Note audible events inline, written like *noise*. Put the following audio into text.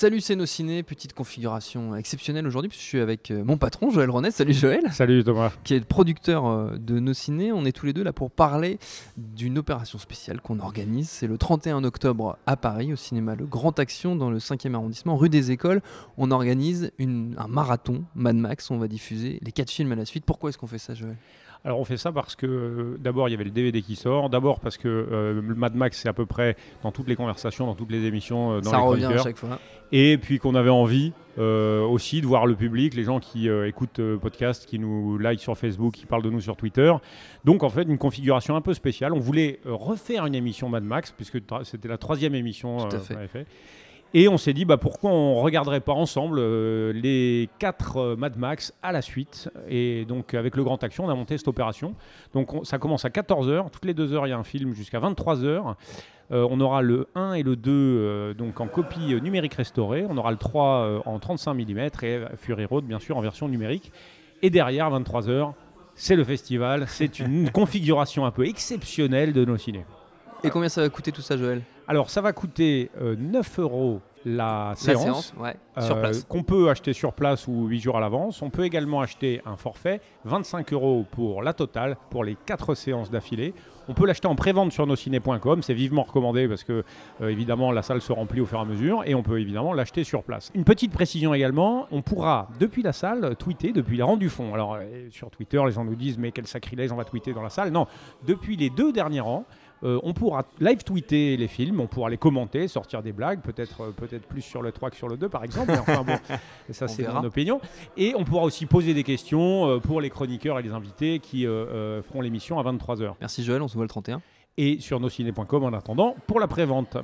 Salut c'est nos ciné, petite configuration exceptionnelle aujourd'hui puisque je suis avec euh, mon patron Joël Ronet. Salut Joël. Salut Thomas. Qui est le producteur euh, de nos ciné. On est tous les deux là pour parler d'une opération spéciale qu'on organise. C'est le 31 octobre à Paris au cinéma Le Grand Action dans le 5e arrondissement rue des Écoles. On organise un marathon Mad Max. On va diffuser les quatre films à la suite. Pourquoi est-ce qu'on fait ça Joël? Alors on fait ça parce que euh, d'abord il y avait le DVD qui sort, d'abord parce que euh, Mad Max c'est à peu près dans toutes les conversations, dans toutes les émissions, euh, dans ça les revient à chaque fois. Et puis qu'on avait envie aussi de voir le public, les gens qui écoutent le podcast, qui nous like sur Facebook, qui parlent de nous sur Twitter. Donc en fait une configuration un peu spéciale. On voulait refaire une émission Mad Max puisque c'était la troisième émission qu'on avait fait. Et on s'est dit bah, pourquoi on regarderait pas ensemble euh, les quatre euh, Mad Max à la suite. Et donc avec le Grand Action, on a monté cette opération. Donc ça commence à 14h, toutes les deux heures il y a un film jusqu'à 23h. Euh, on aura le 1 et le 2 donc en copie numérique restaurée. On aura le 3 en 35 mm et Fury Road bien sûr en version numérique. Et derrière 23h, c'est le festival. C'est une *laughs* configuration un peu exceptionnelle de nos ciné. Et combien ça va coûter tout ça, Joël? Alors, ça va coûter 9 euh, euros la séance, euh, qu'on peut acheter sur place ou 8 jours à l'avance. On peut également acheter un forfait, 25 euros pour la totale, pour les 4 séances d'affilée. On peut l'acheter en pré-vente sur nosciné.com, c'est vivement recommandé parce que euh, évidemment la salle se remplit au fur et à mesure et on peut évidemment l'acheter sur place. Une petite précision également, on pourra depuis la salle tweeter depuis les rangs du fond. Alors sur Twitter les gens nous disent mais quel sacrilège on va tweeter dans la salle. Non, depuis les deux derniers rangs, euh, on pourra live tweeter les films, on pourra les commenter, sortir des blagues, peut-être euh, peut-être plus sur le 3 que sur le 2 par exemple, enfin bon, *laughs* ça c'est mon opinion. Et on pourra aussi poser des questions euh, pour les chroniqueurs et les invités qui feront l'émission à 23h. Merci Joël, on se voit le 31. Et sur nosciné.com en attendant pour la prévente.